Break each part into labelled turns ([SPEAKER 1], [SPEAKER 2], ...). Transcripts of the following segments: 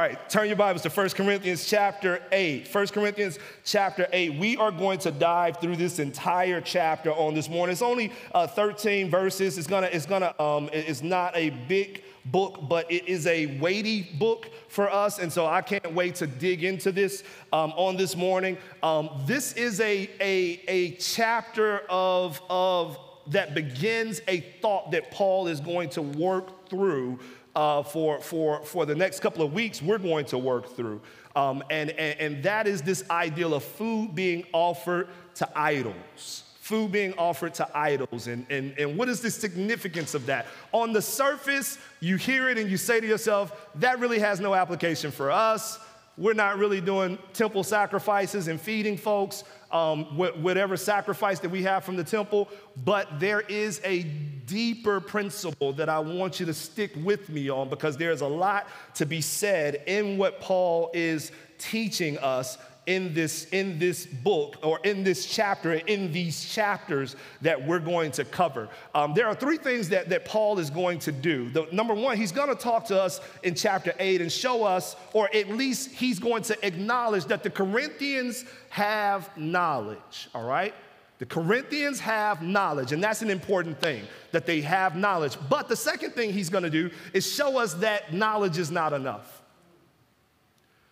[SPEAKER 1] right, turn your Bibles to 1 Corinthians chapter 8. 1 Corinthians chapter 8. We are going to dive through this entire chapter on this morning. It's only uh, 13 verses. It's gonna, it's gonna, um, it's not a big book, but it is a weighty book for us. And so I can't wait to dig into this um, on this morning. Um, this is a, a, a chapter of, of that begins a thought that Paul is going to work through uh, for, for, for the next couple of weeks we're going to work through. Um, and, and, and that is this ideal of food being offered to idols. Food being offered to idols. And, and, and what is the significance of that? On the surface, you hear it and you say to yourself, that really has no application for us. We're not really doing temple sacrifices and feeding folks um, whatever sacrifice that we have from the temple, but there is a deeper principle that I want you to stick with me on because there's a lot to be said in what Paul is teaching us in this, in this book or in this chapter, in these chapters that we're going to cover. Um, there are three things that, that Paul is going to do. The, number one, he's going to talk to us in chapter 8 and show us, or at least he's going to acknowledge that the Corinthians have knowledge, all right? The Corinthians have knowledge, and that's an important thing that they have knowledge. But the second thing he's going to do is show us that knowledge is not enough.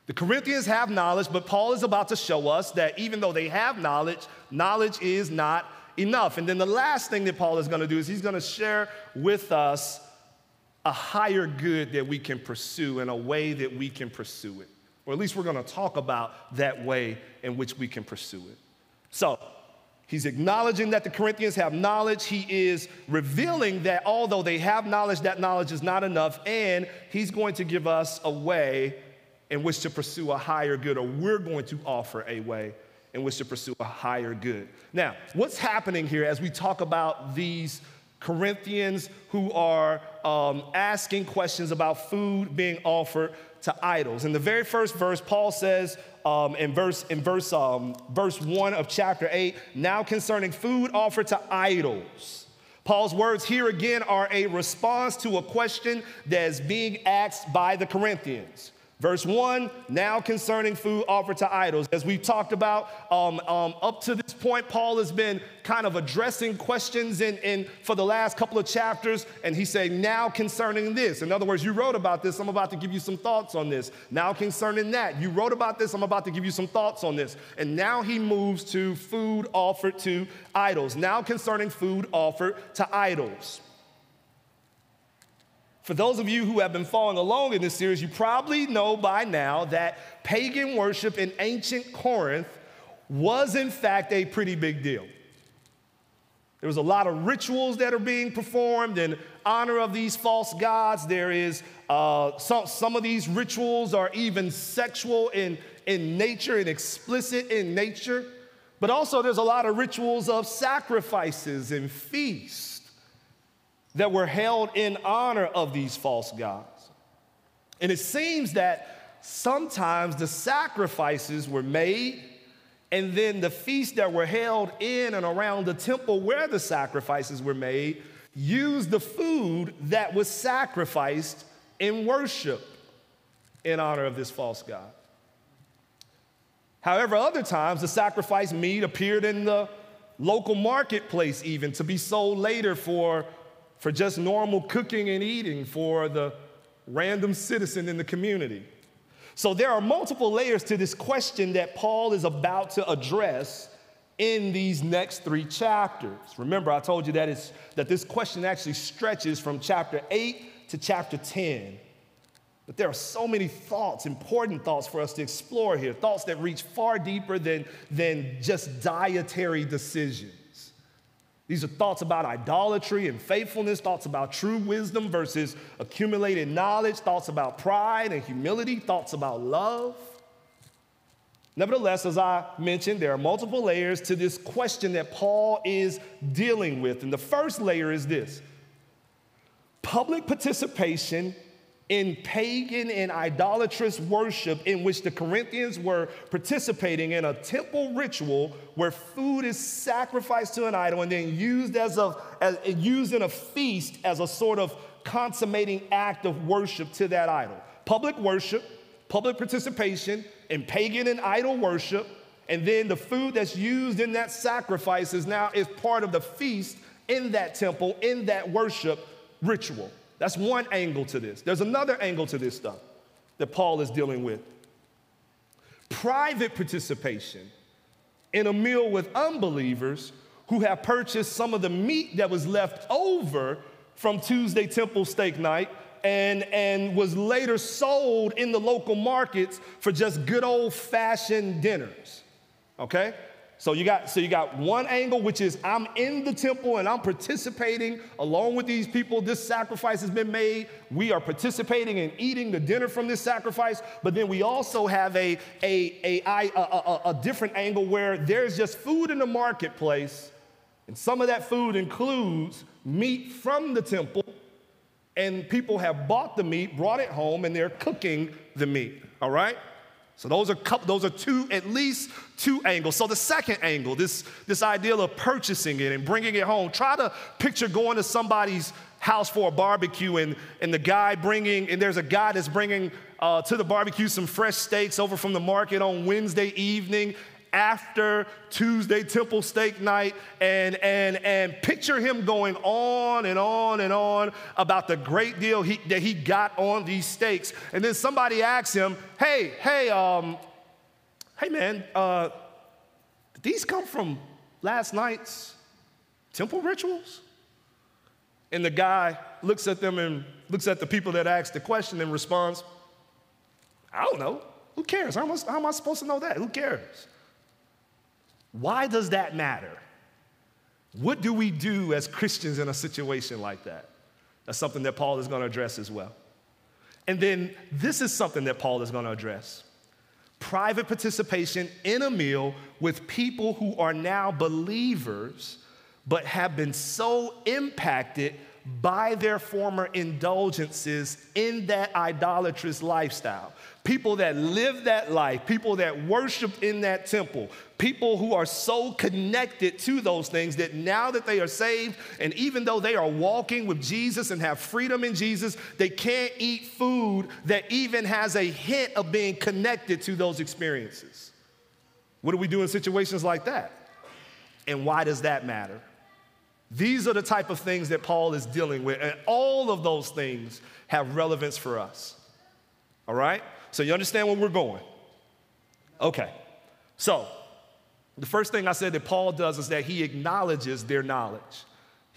[SPEAKER 1] The Corinthians have knowledge, but Paul is about to show us that even though they have knowledge, knowledge is not enough. And then the last thing that Paul is going to do is he's going to share with us a higher good that we can pursue and a way that we can pursue it. Or at least we're going to talk about that way in which we can pursue it. So, He's acknowledging that the Corinthians have knowledge. He is revealing that although they have knowledge, that knowledge is not enough. And he's going to give us a way in which to pursue a higher good, or we're going to offer a way in which to pursue a higher good. Now, what's happening here as we talk about these Corinthians who are um, asking questions about food being offered to idols? In the very first verse, Paul says um, in verse in verse um, verse one of chapter eight, now concerning food offered to idols. Paul's words here again are a response to a question that is being asked by the Corinthians. Verse 1, now concerning food offered to idols. As we've talked about, um, um, up to this point, Paul has been kind of addressing questions in, in, for the last couple of chapters, and he's saying, now concerning this. In other words, you wrote about this, I'm about to give you some thoughts on this. Now concerning that, you wrote about this, I'm about to give you some thoughts on this. And now he moves to food offered to idols. Now concerning food offered to idols. For those of you who have been following along in this series, you probably know by now that pagan worship in ancient Corinth was, in fact, a pretty big deal. There was a lot of rituals that are being performed in honor of these false gods. There is uh, some, some of these rituals are even sexual in, in nature and explicit in nature. But also, there's a lot of rituals of sacrifices and feasts that were held in honor of these false gods. And it seems that sometimes the sacrifices were made, and then the feasts that were held in and around the temple where the sacrifices were made used the food that was sacrificed in worship in honor of this false god. However, other times the sacrifice meat appeared in the local marketplace, even to be sold later for for just normal cooking and eating for the random citizen in the community. So there are multiple layers to this question that Paul is about to address in these next three chapters. Remember, I told you that, it's, that this question actually stretches from chapter 8 to chapter 10. But there are so many thoughts, important thoughts for us to explore here, thoughts that reach far deeper than, than just dietary decisions. These are thoughts about idolatry and faithfulness, thoughts about true wisdom versus accumulated knowledge, thoughts about pride and humility, thoughts about love. Nevertheless, as I mentioned, there are multiple layers to this question that Paul is dealing with. And the first layer is this public participation in pagan and idolatrous worship in which the Corinthians were participating in a temple ritual where food is sacrificed to an idol and then used as a as, used in a feast as a sort of consummating act of worship to that idol. Public worship public participation in pagan and idol worship, and then the food that's used in that sacrifice is now is part of the feast in that temple, in that worship ritual. That's one angle to this. There's another angle to this stuff that Paul is dealing with. Private participation in a meal with unbelievers who have purchased some of the meat that was left over from Tuesday Temple Steak Night and, and was later sold in the local markets for just good old fashioned dinners. Okay? So you got so you got one angle which is I'm in the temple and I'm participating along with these people. This sacrifice has been made. We are participating and eating the dinner from this sacrifice. But then we also have a a, a, a, a, a different angle where there's just food in the marketplace. And some of that food includes meat from the temple. And people have bought the meat brought it home and they're cooking the meat. All right so those are couple, those are two at least two angles. So the second angle, this this idea of purchasing it and bringing it home. Try to picture going to somebody's house for a barbecue and and the guy bringing and there's a guy that's bringing uh, to the barbecue some fresh steaks over from the market on Wednesday evening after Tuesday Temple Steak Night and, and, and picture him going on and on and on about the great deal he, that he got on these steaks. And then somebody asks him, hey, hey, um, hey man, uh, these come from last night's temple rituals? And the guy looks at them and looks at the people that asked the question and responds, I don't know. Who cares? How am, I, how am I supposed to know that? Who cares? Why does that matter? What do we do as Christians in a situation like that? That's something that Paul is going to address as well. And then this is something that Paul is going to address private participation in a meal with people who are now believers but have been so impacted by their former indulgences in that idolatrous lifestyle. People that live that life, people that worship in that temple, people who are so connected to those things that now that they are saved, and even though they are walking with Jesus and have freedom in Jesus, they can't eat food that even has a hint of being connected to those experiences. What do we do in situations like that? And why does that matter? These are the type of things that Paul is dealing with, and all of those things have relevance for us. All right? So you understand where we're going? Okay. So, the first thing I said that Paul does is that he acknowledges their knowledge.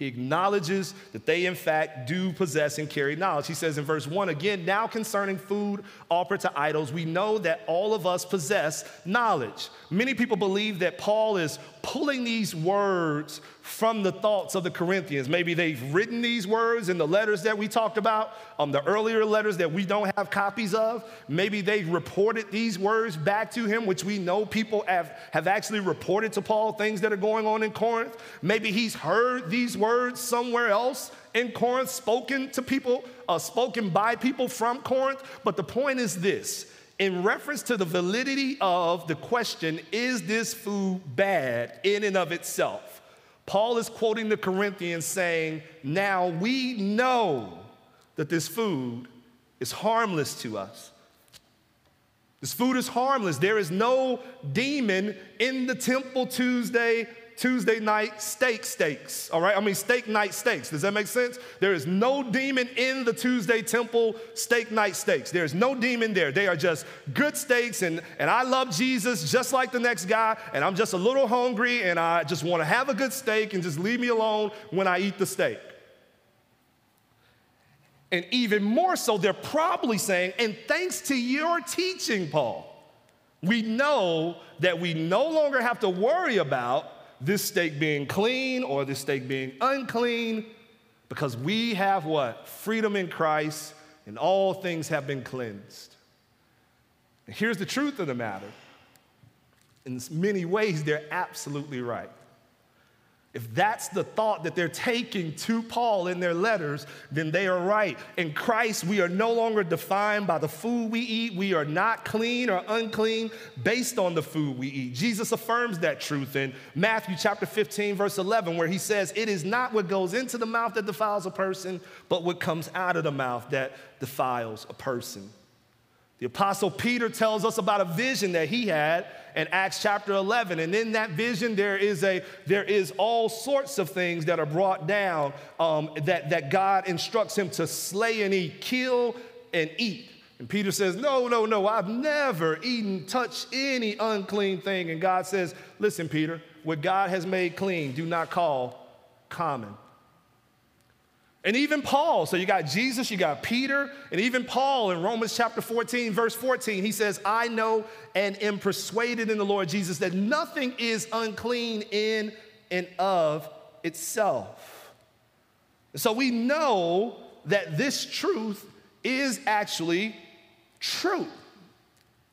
[SPEAKER 1] He acknowledges that they, in fact, do possess and carry knowledge. He says in verse 1 again, now concerning food offered to idols, we know that all of us possess knowledge. Many people believe that Paul is pulling these words from the thoughts of the Corinthians. Maybe they've written these words in the letters that we talked about, um, the earlier letters that we don't have copies of. Maybe they've reported these words back to him, which we know people have, have actually reported to Paul things that are going on in Corinth. Maybe he's heard these words somewhere else in Corinth, spoken to people, uh, spoken by people from Corinth. But the point is this in reference to the validity of the question, is this food bad in and of itself? Paul is quoting the Corinthians saying, Now we know that this food is harmless to us. This food is harmless. There is no demon in the temple Tuesday Tuesday night steak steaks, all right? I mean, steak night steaks. Does that make sense? There is no demon in the Tuesday temple steak night steaks. There's no demon there. They are just good steaks, and, and I love Jesus just like the next guy, and I'm just a little hungry, and I just want to have a good steak and just leave me alone when I eat the steak. And even more so, they're probably saying, and thanks to your teaching, Paul, we know that we no longer have to worry about this steak being clean or this steak being unclean, because we have what? Freedom in Christ, and all things have been cleansed. And here's the truth of the matter in many ways, they're absolutely right. If that's the thought that they're taking to Paul in their letters, then they are right. In Christ, we are no longer defined by the food we eat. We are not clean or unclean based on the food we eat. Jesus affirms that truth in Matthew chapter 15, verse 11, where he says, It is not what goes into the mouth that defiles a person, but what comes out of the mouth that defiles a person. The Apostle Peter tells us about a vision that he had in Acts chapter 11. And in that vision, there is, a, there is all sorts of things that are brought down um, that, that God instructs him to slay and eat, kill and eat. And Peter says, No, no, no, I've never eaten, touched any unclean thing. And God says, Listen, Peter, what God has made clean, do not call common. And even Paul, so you got Jesus, you got Peter, and even Paul in Romans chapter 14, verse 14, he says, I know and am persuaded in the Lord Jesus that nothing is unclean in and of itself. So we know that this truth is actually true,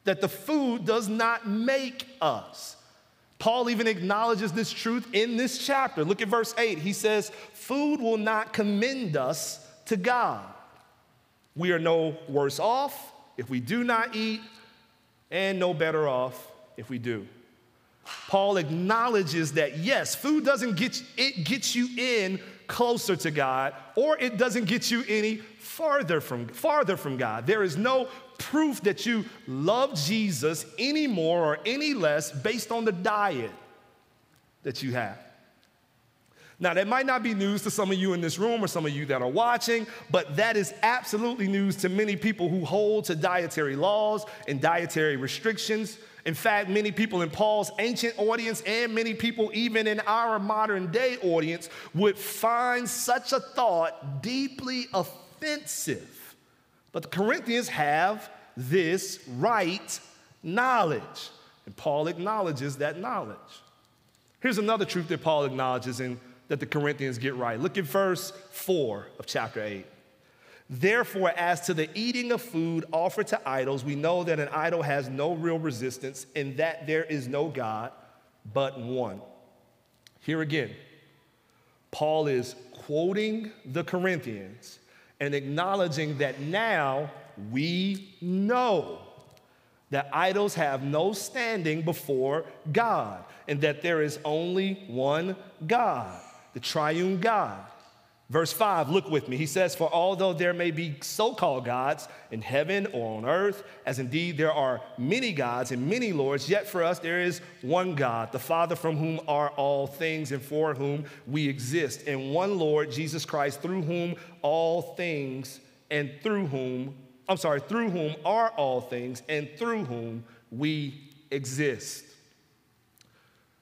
[SPEAKER 1] that the food does not make us. Paul even acknowledges this truth in this chapter. Look at verse 8. He says, Food will not commend us to God. We are no worse off if we do not eat, and no better off if we do. Paul acknowledges that yes, food doesn't get it gets you in closer to God, or it doesn't get you any farther from farther from God. There is no proof that you love Jesus any more or any less based on the diet that you have. Now, that might not be news to some of you in this room or some of you that are watching, but that is absolutely news to many people who hold to dietary laws and dietary restrictions. In fact, many people in Paul's ancient audience and many people even in our modern day audience would find such a thought deeply offensive. But the Corinthians have this right knowledge. And Paul acknowledges that knowledge. Here's another truth that Paul acknowledges and that the Corinthians get right. Look at verse 4 of chapter 8. Therefore, as to the eating of food offered to idols, we know that an idol has no real resistance and that there is no God but one. Here again, Paul is quoting the Corinthians and acknowledging that now we know that idols have no standing before God and that there is only one God, the triune God. Verse 5, look with me. He says, For although there may be so called gods in heaven or on earth, as indeed there are many gods and many lords, yet for us there is one God, the Father from whom are all things and for whom we exist, and one Lord, Jesus Christ, through whom all things and through whom, I'm sorry, through whom are all things and through whom we exist.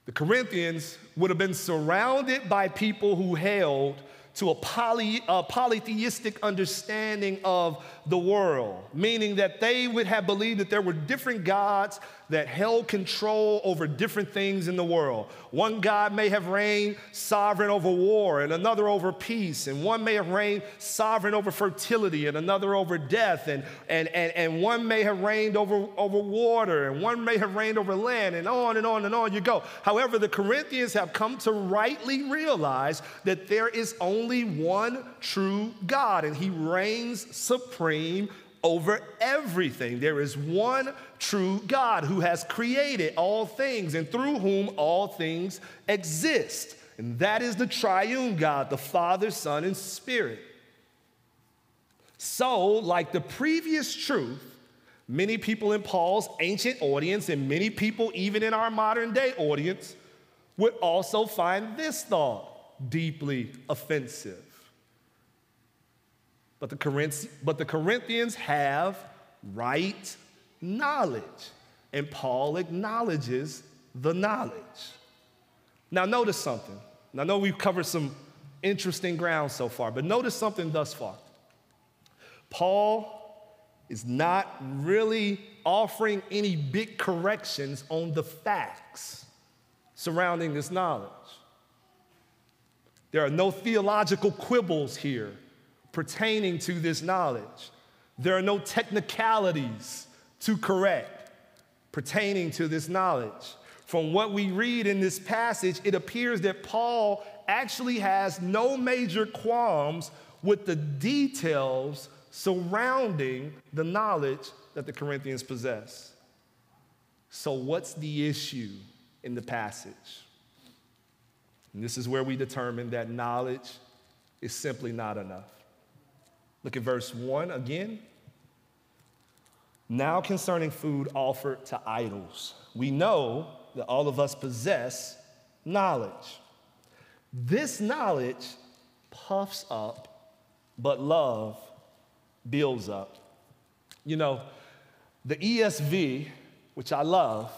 [SPEAKER 1] The Corinthians would have been surrounded by people who held to a, poly, a polytheistic understanding of the world, meaning that they would have believed that there were different gods that held control over different things in the world. One God may have reigned sovereign over war, and another over peace, and one may have reigned sovereign over fertility, and another over death, and, and, and, and one may have reigned over, over water, and one may have reigned over land, and on and on and on you go. However, the Corinthians have come to rightly realize that there is only one true God, and He reigns supreme over everything. There is one true God who has created all things and through whom all things exist. And that is the triune God, the Father, Son, and Spirit. So, like the previous truth, many people in Paul's ancient audience and many people even in our modern day audience would also find this thought deeply offensive. But the, Corinth- but the Corinthians have right knowledge, and Paul acknowledges the knowledge. Now, notice something. I know we've covered some interesting ground so far, but notice something thus far. Paul is not really offering any big corrections on the facts surrounding this knowledge. There are no theological quibbles here pertaining to this knowledge. There are no technicalities to correct pertaining to this knowledge. From what we read in this passage, it appears that Paul actually has no major qualms with the details surrounding the knowledge that the Corinthians possess. So, what's the issue in the passage? And this is where we determine that knowledge is simply not enough. Look at verse 1 again. Now, concerning food offered to idols, we know that all of us possess knowledge. This knowledge puffs up, but love builds up. You know, the ESV, which I love,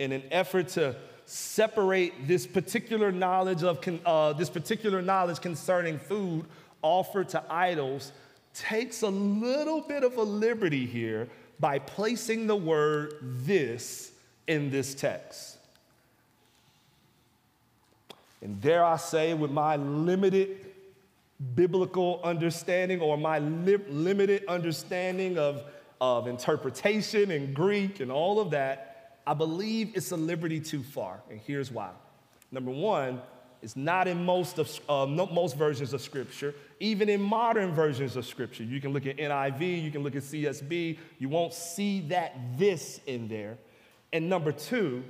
[SPEAKER 1] in an effort to separate this particular knowledge of uh, this particular knowledge concerning food offered to idols takes a little bit of a liberty here by placing the word this in this text. And dare I say, with my limited biblical understanding or my li- limited understanding of, of interpretation and Greek and all of that, I believe it's a liberty too far. And here's why. Number one, it's not in most, of, uh, most versions of Scripture, even in modern versions of Scripture. You can look at NIV, you can look at CSB, you won't see that this in there. And number two,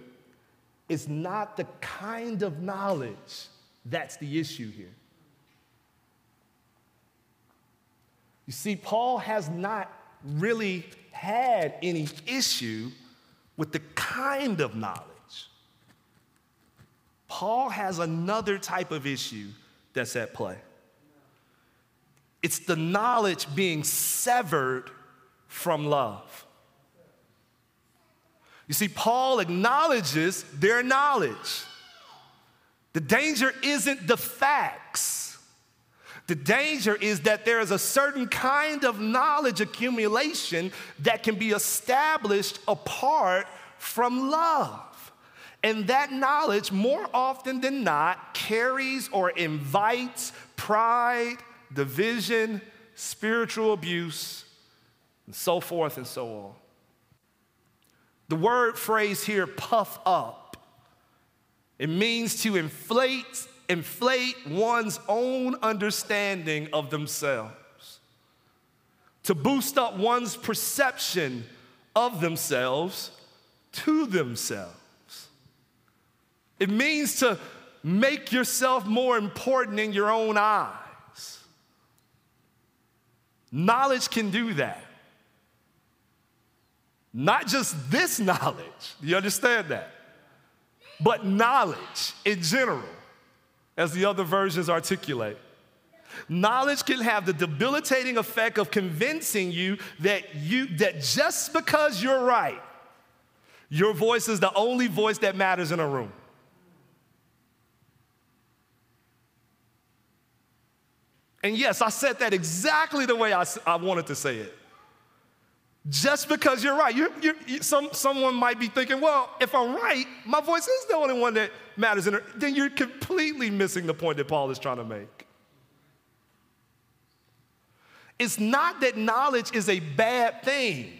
[SPEAKER 1] it's not the kind of knowledge that's the issue here. You see, Paul has not really had any issue with the kind of knowledge. Paul has another type of issue that's at play. It's the knowledge being severed from love. You see, Paul acknowledges their knowledge. The danger isn't the facts. The danger is that there is a certain kind of knowledge accumulation that can be established apart from love. And that knowledge, more often than not, carries or invites pride, division, spiritual abuse, and so forth and so on. The word phrase here, puff up, it means to inflate, inflate one's own understanding of themselves, to boost up one's perception of themselves to themselves. It means to make yourself more important in your own eyes. Knowledge can do that. Not just this knowledge, you understand that? But knowledge in general, as the other versions articulate. Knowledge can have the debilitating effect of convincing you that you that just because you're right, your voice is the only voice that matters in a room. And yes, I said that exactly the way I, I wanted to say it. Just because you're right. You're, you're, some, someone might be thinking, well, if I'm right, my voice is the only one that matters. In uh, then you're completely missing the point that Paul is trying to make. It's not that knowledge is a bad thing,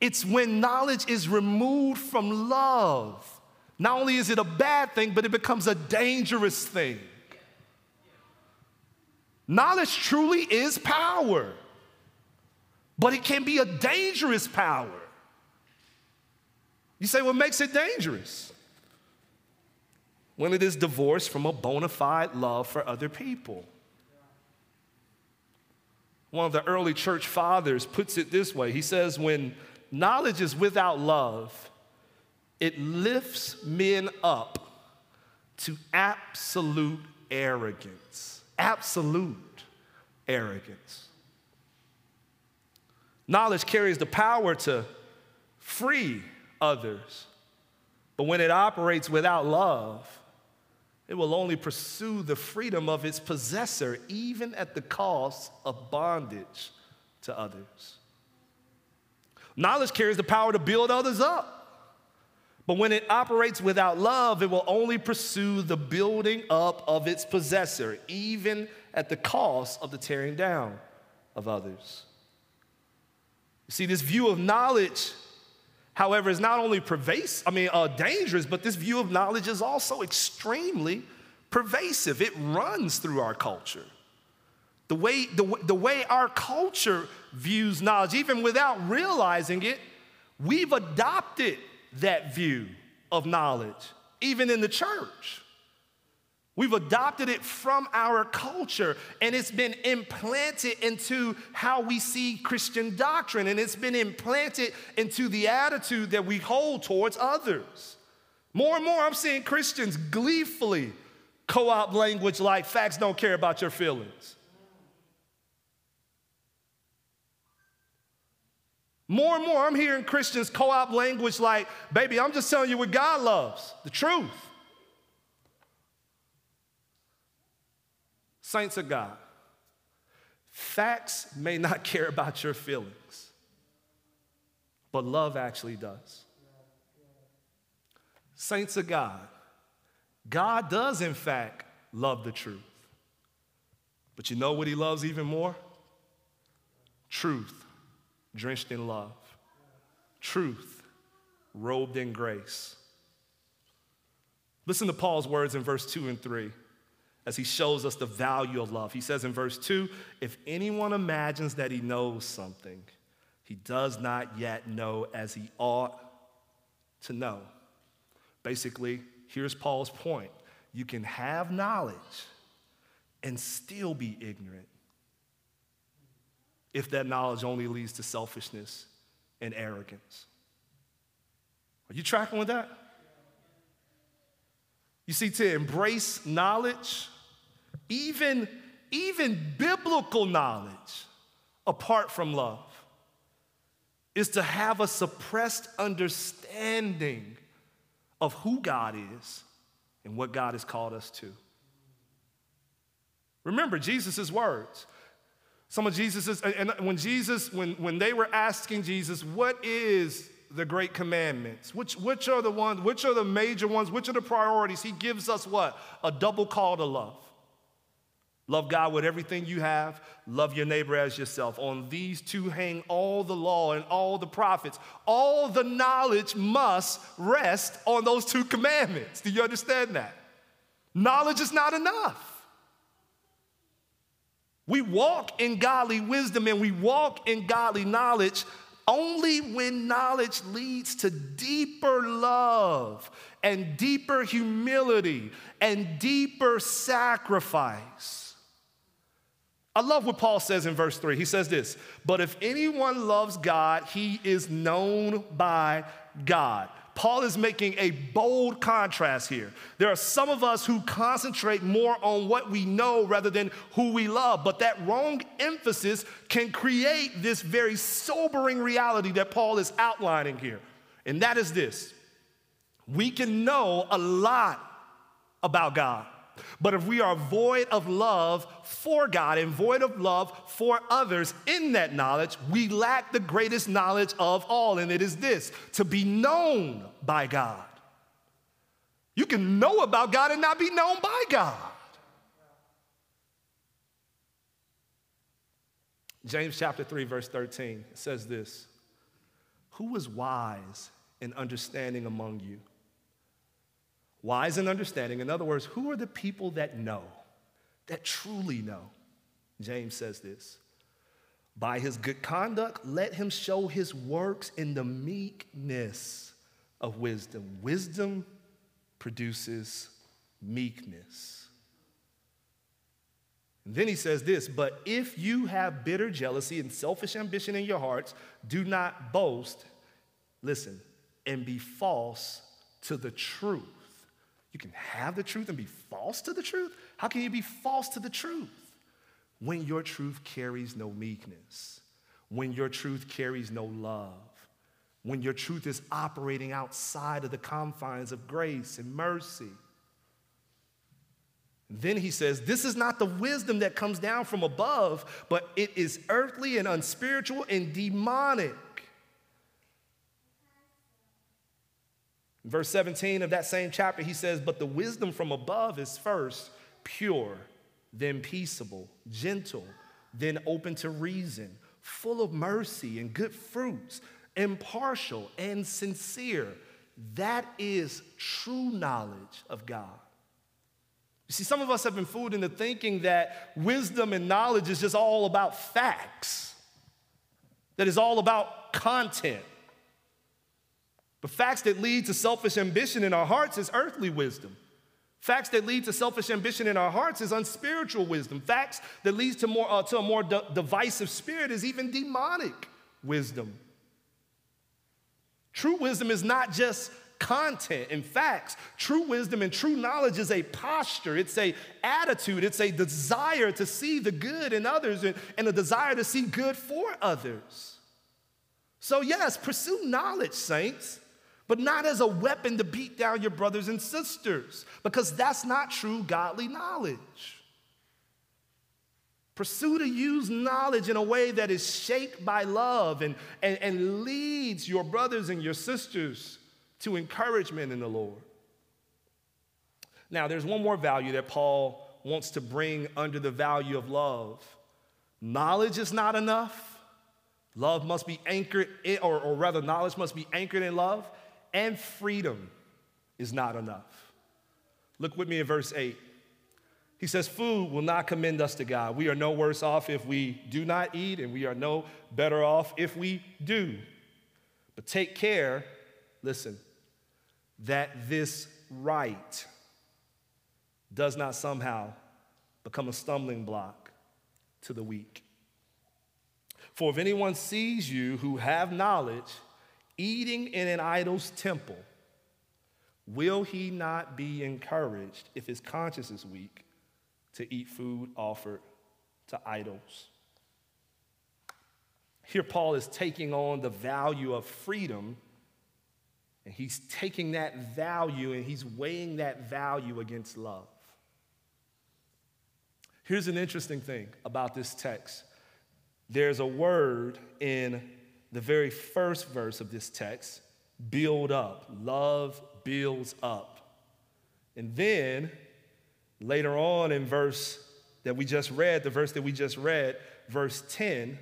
[SPEAKER 1] it's when knowledge is removed from love. Not only is it a bad thing, but it becomes a dangerous thing. Knowledge truly is power, but it can be a dangerous power. You say, what makes it dangerous? When it is divorced from a bona fide love for other people. One of the early church fathers puts it this way he says, when knowledge is without love, it lifts men up to absolute arrogance absolute arrogance. Knowledge carries the power to free others, but when it operates without love, it will only pursue the freedom of its possessor, even at the cost of bondage to others. Knowledge carries the power to build others up. But when it operates without love, it will only pursue the building up of its possessor, even at the cost of the tearing down of others. You see, this view of knowledge, however, is not only pervasive, I mean, uh, dangerous, but this view of knowledge is also extremely pervasive. It runs through our culture. The way, the, the way our culture views knowledge, even without realizing it, we've adopted that view of knowledge, even in the church. We've adopted it from our culture and it's been implanted into how we see Christian doctrine and it's been implanted into the attitude that we hold towards others. More and more, I'm seeing Christians gleefully co opt language like facts don't care about your feelings. More and more, I'm hearing Christians co opt language like, baby, I'm just telling you what God loves, the truth. Saints of God, facts may not care about your feelings, but love actually does. Saints of God, God does, in fact, love the truth. But you know what he loves even more? Truth, drenched in love. Truth, robed in grace. Listen to Paul's words in verse 2 and 3 as he shows us the value of love. He says in verse 2 if anyone imagines that he knows something, he does not yet know as he ought to know. Basically, here's Paul's point you can have knowledge and still be ignorant if that knowledge only leads to selfishness and arrogance. Are you tracking with that? You see, to embrace knowledge even, even biblical knowledge apart from love is to have a suppressed understanding of who God is and what God has called us to. Remember Jesus' words. Some of Jesus's, and when Jesus, when, when they were asking Jesus, what is the great commandments? Which, which are the ones, which are the major ones, which are the priorities? He gives us what? A double call to love. Love God with everything you have, love your neighbor as yourself. On these two hang all the law and all the prophets. All the knowledge must rest on those two commandments. Do you understand that? Knowledge is not enough. We walk in godly wisdom and we walk in godly knowledge only when knowledge leads to deeper love and deeper humility and deeper sacrifice. I love what Paul says in verse 3. He says this But if anyone loves God, he is known by God. Paul is making a bold contrast here. There are some of us who concentrate more on what we know rather than who we love, but that wrong emphasis can create this very sobering reality that Paul is outlining here. And that is this we can know a lot about God. But if we are void of love for God and void of love for others in that knowledge, we lack the greatest knowledge of all, and it is this to be known by God. You can know about God and not be known by God. James chapter 3, verse 13 says this Who is wise and understanding among you? Wise and understanding. In other words, who are the people that know, that truly know? James says this By his good conduct, let him show his works in the meekness of wisdom. Wisdom produces meekness. And then he says this, but if you have bitter jealousy and selfish ambition in your hearts, do not boast, listen, and be false to the truth. You can have the truth and be false to the truth? How can you be false to the truth? When your truth carries no meekness, when your truth carries no love, when your truth is operating outside of the confines of grace and mercy. Then he says, This is not the wisdom that comes down from above, but it is earthly and unspiritual and demonic. Verse 17 of that same chapter, he says, But the wisdom from above is first pure, then peaceable, gentle, then open to reason, full of mercy and good fruits, impartial and sincere. That is true knowledge of God. You see, some of us have been fooled into thinking that wisdom and knowledge is just all about facts, that is all about content. But facts that lead to selfish ambition in our hearts is earthly wisdom. Facts that lead to selfish ambition in our hearts is unspiritual wisdom. Facts that leads to, more, uh, to a more de- divisive spirit is even demonic wisdom. True wisdom is not just content and facts. True wisdom and true knowledge is a posture, it's a attitude, it's a desire to see the good in others and, and a desire to see good for others. So, yes, pursue knowledge, saints, but not as a weapon to beat down your brothers and sisters, because that's not true godly knowledge. Pursue to use knowledge in a way that is shaped by love and, and, and leads your brothers and your sisters to encouragement in the Lord. Now, there's one more value that Paul wants to bring under the value of love. Knowledge is not enough. Love must be anchored, in, or, or rather, knowledge must be anchored in love, and freedom is not enough. Look with me in verse 8. He says, Food will not commend us to God. We are no worse off if we do not eat, and we are no better off if we do. But take care, listen, that this right does not somehow become a stumbling block to the weak. For if anyone sees you who have knowledge eating in an idol's temple, will he not be encouraged if his conscience is weak? to eat food offered to idols. Here, Paul is taking on the value of freedom, and he's taking that value and he's weighing that value against love. Here's an interesting thing about this text there's a word in the very first verse of this text build up. Love builds up. And then Later on in verse that we just read, the verse that we just read, verse 10,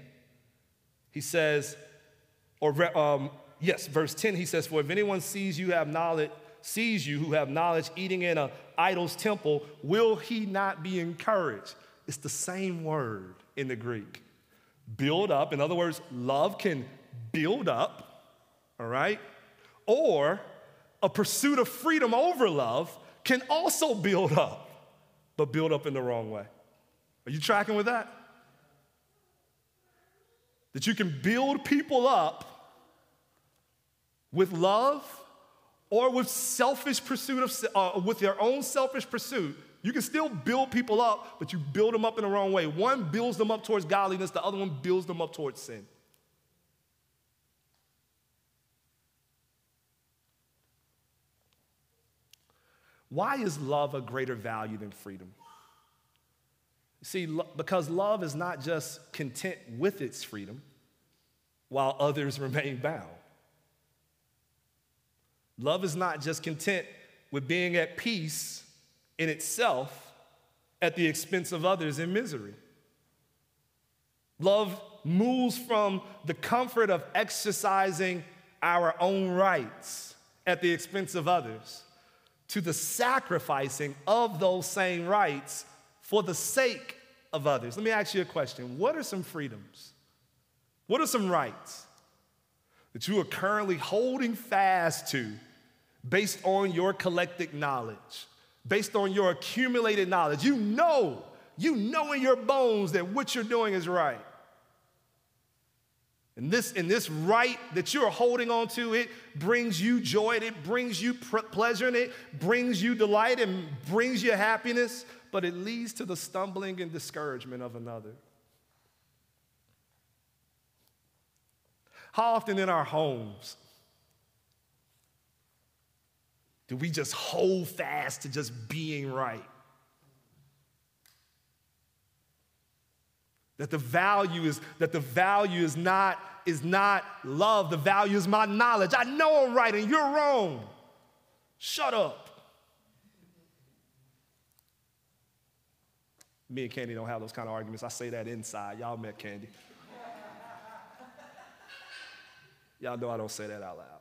[SPEAKER 1] he says, or um, yes, verse 10, he says, For if anyone sees you have knowledge, sees you who have knowledge eating in an idol's temple, will he not be encouraged? It's the same word in the Greek. Build up, in other words, love can build up, all right? Or a pursuit of freedom over love can also build up but build up in the wrong way. Are you tracking with that? That you can build people up with love or with selfish pursuit of, uh, with their own selfish pursuit. You can still build people up, but you build them up in the wrong way. One builds them up towards godliness, the other one builds them up towards sin. Why is love a greater value than freedom? See, because love is not just content with its freedom while others remain bound. Love is not just content with being at peace in itself at the expense of others in misery. Love moves from the comfort of exercising our own rights at the expense of others to the sacrificing of those same rights for the sake of others. Let me ask you a question What are some freedoms? What are some rights that you are currently holding fast to based on your collective knowledge, based on your accumulated knowledge? You know, you know in your bones that what you're doing is right. And this, and this right that you're holding on to, it brings you joy, it brings you pleasure, and it brings you delight, and brings you happiness, but it leads to the stumbling and discouragement of another. How often in our homes do we just hold fast to just being right? That the value is that the value is not is not love. The value is my knowledge. I know I'm right and you're wrong. Shut up. Me and Candy don't have those kind of arguments. I say that inside. Y'all met Candy. Y'all know I don't say that out loud.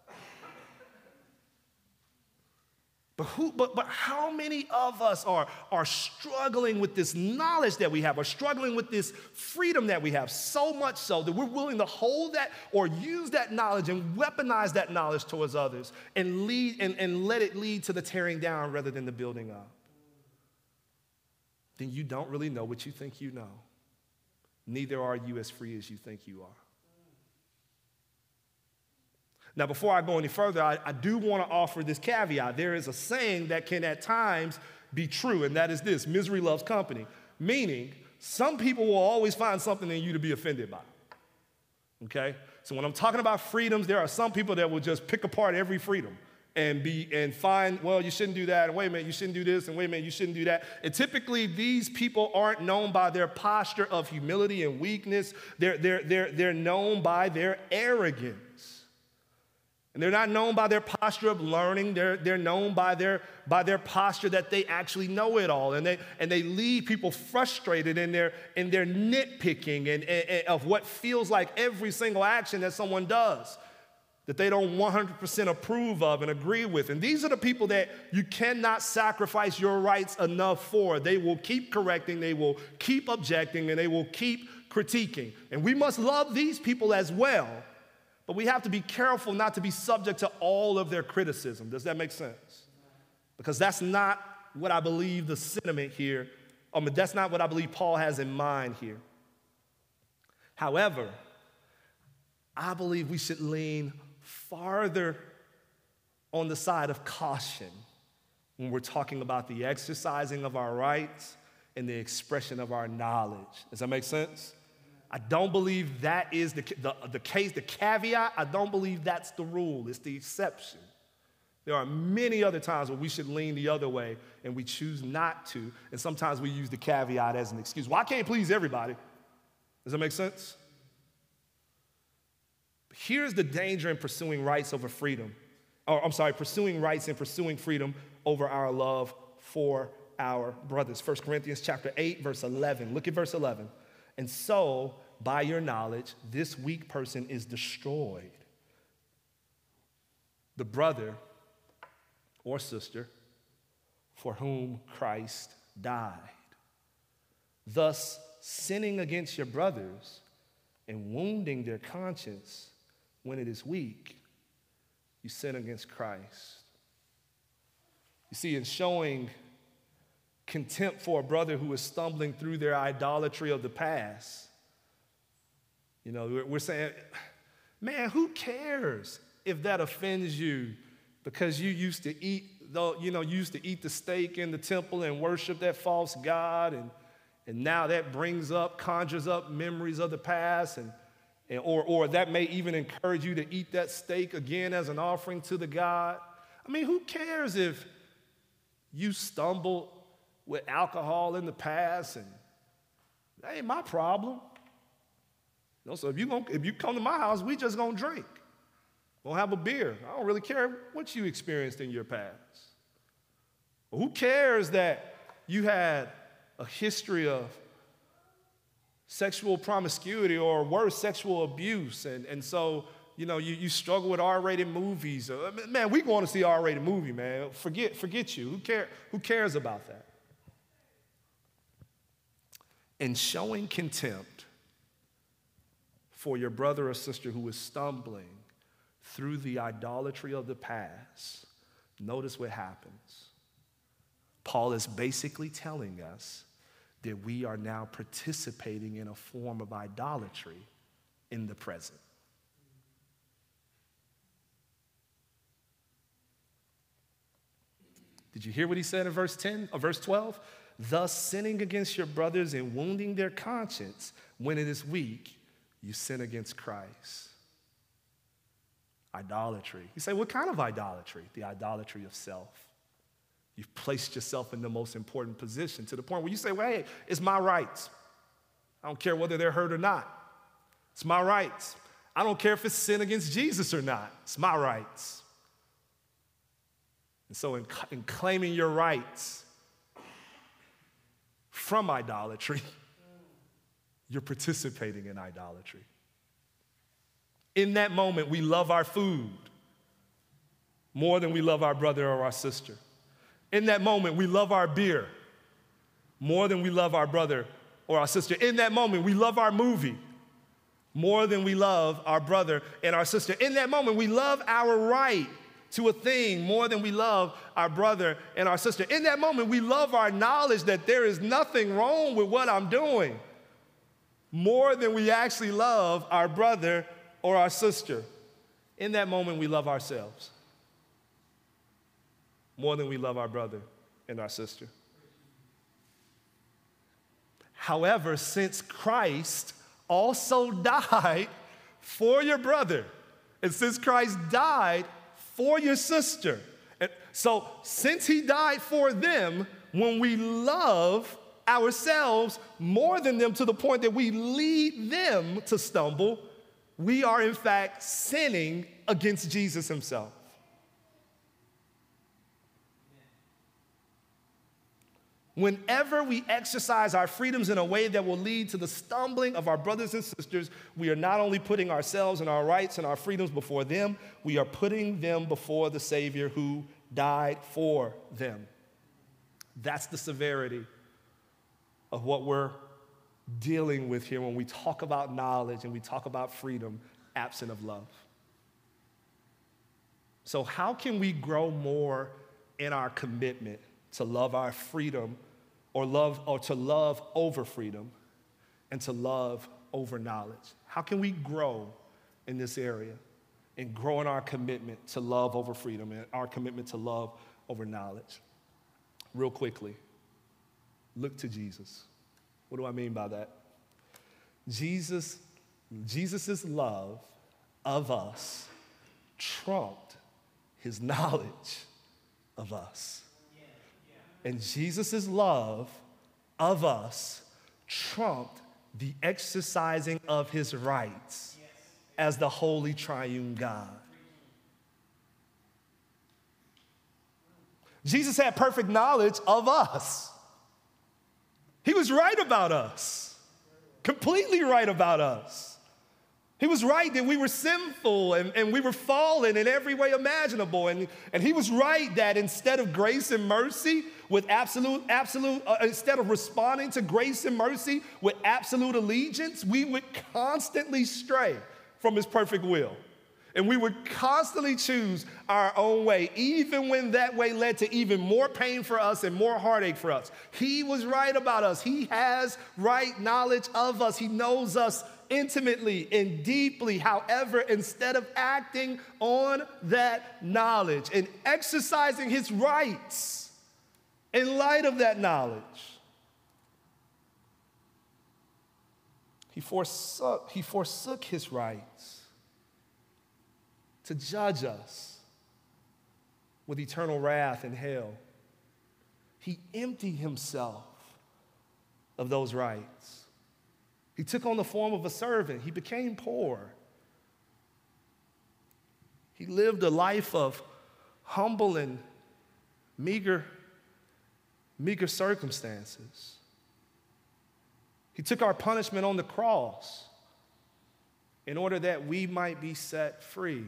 [SPEAKER 1] But, who, but, but how many of us are, are struggling with this knowledge that we have, or struggling with this freedom that we have, so much so that we're willing to hold that or use that knowledge and weaponize that knowledge towards others and, lead, and, and let it lead to the tearing down rather than the building up? then you don't really know what you think you know. Neither are you as free as you think you are. Now, before I go any further, I, I do want to offer this caveat. There is a saying that can at times be true, and that is this misery loves company, meaning some people will always find something in you to be offended by. Okay? So when I'm talking about freedoms, there are some people that will just pick apart every freedom and be and find, well, you shouldn't do that, and wait a minute, you shouldn't do this, and wait a minute, you shouldn't do that. And typically these people aren't known by their posture of humility and weakness. They're, they're, they're, they're known by their arrogance. And they're not known by their posture of learning. They're, they're known by their, by their posture that they actually know it all. And they, and they leave people frustrated in their, in their nitpicking and, and, and of what feels like every single action that someone does that they don't 100% approve of and agree with. And these are the people that you cannot sacrifice your rights enough for. They will keep correcting, they will keep objecting, and they will keep critiquing. And we must love these people as well but we have to be careful not to be subject to all of their criticism. Does that make sense? Because that's not what I believe the sentiment here, I mean, that's not what I believe Paul has in mind here. However, I believe we should lean farther on the side of caution when we're talking about the exercising of our rights and the expression of our knowledge. Does that make sense? I don't believe that is the, the, the case, the caveat. I don't believe that's the rule, it's the exception. There are many other times where we should lean the other way and we choose not to. And sometimes we use the caveat as an excuse. Well, I can't please everybody. Does that make sense? Here's the danger in pursuing rights over freedom. Or, I'm sorry, pursuing rights and pursuing freedom over our love for our brothers. 1 Corinthians chapter 8, verse 11. Look at verse 11. And so by your knowledge, this weak person is destroyed. The brother or sister for whom Christ died. Thus, sinning against your brothers and wounding their conscience when it is weak, you sin against Christ. You see, in showing contempt for a brother who is stumbling through their idolatry of the past, you know, we're saying, man, who cares if that offends you because you used to eat, the, you know, used to eat the steak in the temple and worship that false god, and, and now that brings up, conjures up memories of the past, and, and or, or that may even encourage you to eat that steak again as an offering to the God. I mean, who cares if you stumbled with alcohol in the past and that ain't my problem. You know, so if you, gonna, if you come to my house, we just gonna drink. We'll have a beer. I don't really care what you experienced in your past. Well, who cares that you had a history of sexual promiscuity or worse, sexual abuse? And, and so, you know, you, you struggle with R-rated movies. Uh, man, we going to see R-rated movie, man. Forget, forget you. Who, care, who cares about that? And showing contempt for your brother or sister who is stumbling through the idolatry of the past, notice what happens. Paul is basically telling us that we are now participating in a form of idolatry in the present. Did you hear what he said in verse 10 or verse 12? Thus sinning against your brothers and wounding their conscience when it is weak, you sin against Christ. Idolatry. You say, what kind of idolatry? The idolatry of self. You've placed yourself in the most important position to the point where you say, well, hey, it's my rights. I don't care whether they're hurt or not. It's my rights. I don't care if it's sin against Jesus or not. It's my rights. And so, in, in claiming your rights from idolatry, you're participating in idolatry. In that moment, we love our food more than we love our brother or our sister. In that moment, we love our beer more than we love our brother or our sister. In that moment, we love our movie more than we love our brother and our sister. In that moment, we love our right to a thing more than we love our brother and our sister. In that moment, we love our knowledge that there is nothing wrong with what I'm doing more than we actually love our brother or our sister. In that moment, we love ourselves more than we love our brother and our sister. However, since Christ also died for your brother, and since Christ died for your sister, and so since he died for them, when we love ourselves more than them to the point that we lead them to stumble, we are in fact sinning against Jesus himself. Whenever we exercise our freedoms in a way that will lead to the stumbling of our brothers and sisters, we are not only putting ourselves and our rights and our freedoms before them, we are putting them before the Savior who died for them. That's the severity of what we're dealing with here when we talk about knowledge and we talk about freedom absent of love. So, how can we grow more in our commitment to love our freedom or love or to love over freedom and to love over knowledge? How can we grow in this area and grow in our commitment to love over freedom and our commitment to love over knowledge? Real quickly, look to Jesus. What do I mean by that? Jesus, Jesus' love of us trumped his knowledge of us. And Jesus' love of us trumped the exercising of his rights as the holy triune God. Jesus had perfect knowledge of us. He was right about us, completely right about us. He was right that we were sinful and, and we were fallen in every way imaginable. And, and he was right that instead of grace and mercy, with absolute, absolute, uh, instead of responding to grace and mercy with absolute allegiance, we would constantly stray from his perfect will. And we would constantly choose our own way, even when that way led to even more pain for us and more heartache for us. He was right about us. He has right knowledge of us. He knows us intimately and deeply. However, instead of acting on that knowledge and exercising his rights in light of that knowledge, he forsook, he forsook his rights to judge us with eternal wrath and hell. He emptied himself of those rights. He took on the form of a servant. He became poor. He lived a life of humble and meager, meager circumstances. He took our punishment on the cross in order that we might be set free.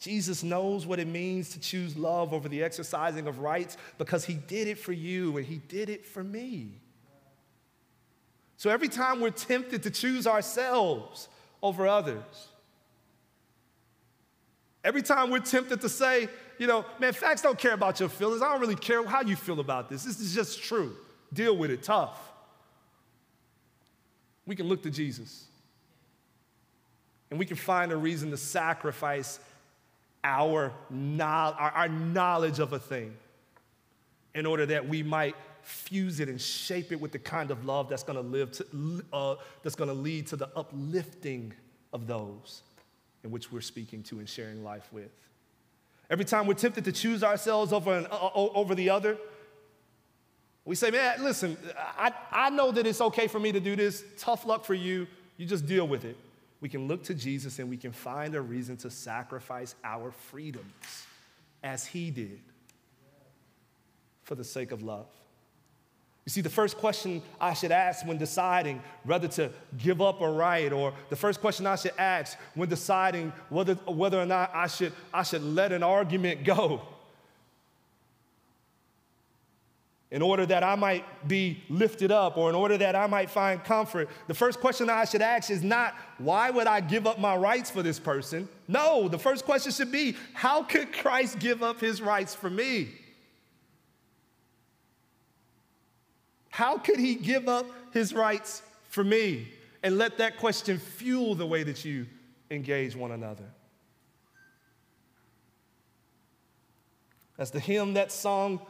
[SPEAKER 1] Jesus knows what it means to choose love over the exercising of rights because he did it for you and he did it for me. So every time we're tempted to choose ourselves over others, every time we're tempted to say, you know, man, facts don't care about your feelings. I don't really care how you feel about this. This is just true. Deal with it tough. We can look to Jesus and we can find a reason to sacrifice our, our knowledge of a thing in order that we might fuse it and shape it with the kind of love that's going to live to, uh, that's to lead to the uplifting of those in which we're speaking to and sharing life with. Every time we're tempted to choose ourselves over, an, uh, over the other, we say, man, listen, I, I know that it's okay for me to do this. Tough luck for you. You just deal with it. We can look to Jesus and we can find a reason to sacrifice our freedoms as he did for the sake of love. You see, the first question I should ask when deciding whether to give up a right, or the first question I should ask when deciding whether, whether or not I should, I should let an argument go, in order that I might be lifted up or in order that I might find comfort, the first question I should ask is not, why would I give up my rights for this person? No, the first question should be, how could Christ give up his rights for me? How could he give up his rights for me? And let that question fuel the way that you engage one another. As the hymn that song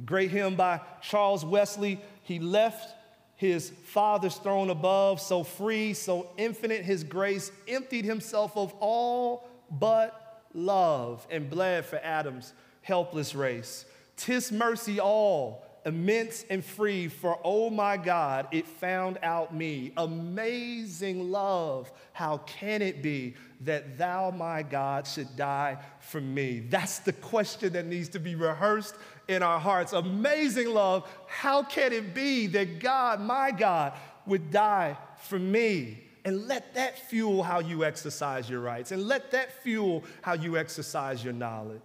[SPEAKER 1] the great hymn by Charles Wesley, he left his Father's throne above, so free, so infinite his grace, emptied himself of all but love, and bled for Adam's helpless race. Tis mercy all, immense and free, for oh my God, it found out me. Amazing love, how can it be that thou, my God, should die for me? That's the question that needs to be rehearsed in our hearts. Amazing love. How can it be that God, my God, would die for me? And let that fuel how you exercise your rights, and let that fuel how you exercise your knowledge.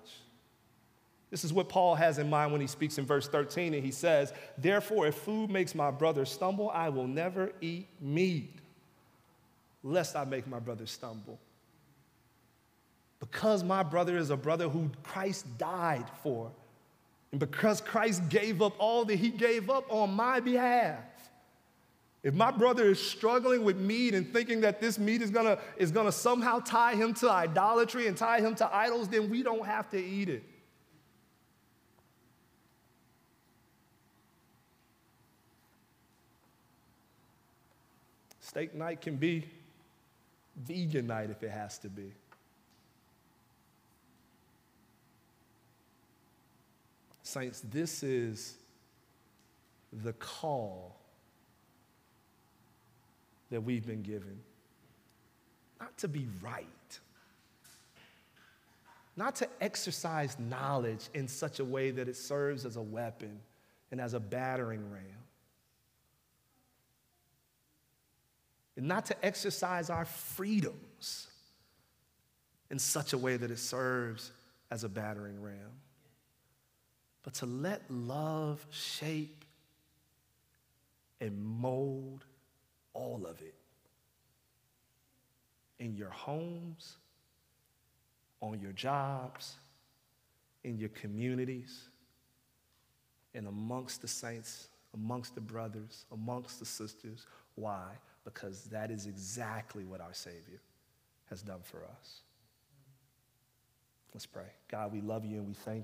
[SPEAKER 1] This is what Paul has in mind when he speaks in verse 13, and he says, Therefore, if food makes my brother stumble, I will never eat meat, lest I make my brother stumble. Because my brother is a brother who Christ died for and because Christ gave up all that he gave up on my behalf, if my brother is struggling with meat and thinking that this meat is gonna, is gonna somehow tie him to idolatry and tie him to idols, then we don't have to eat it. Steak night can be vegan night if it has to be. Saints, this is the call that we've been given. Not to be right, not to exercise knowledge in such a way that it serves as a weapon and as a battering ram. And not to exercise our freedoms in such a way that it serves as a battering ram but to let love shape and mold all of it in your homes, on your jobs, in your communities, and amongst the saints, amongst the brothers, amongst the sisters. Why? Because that is exactly what our Savior has done for us. Let's pray. God, we love you and we thank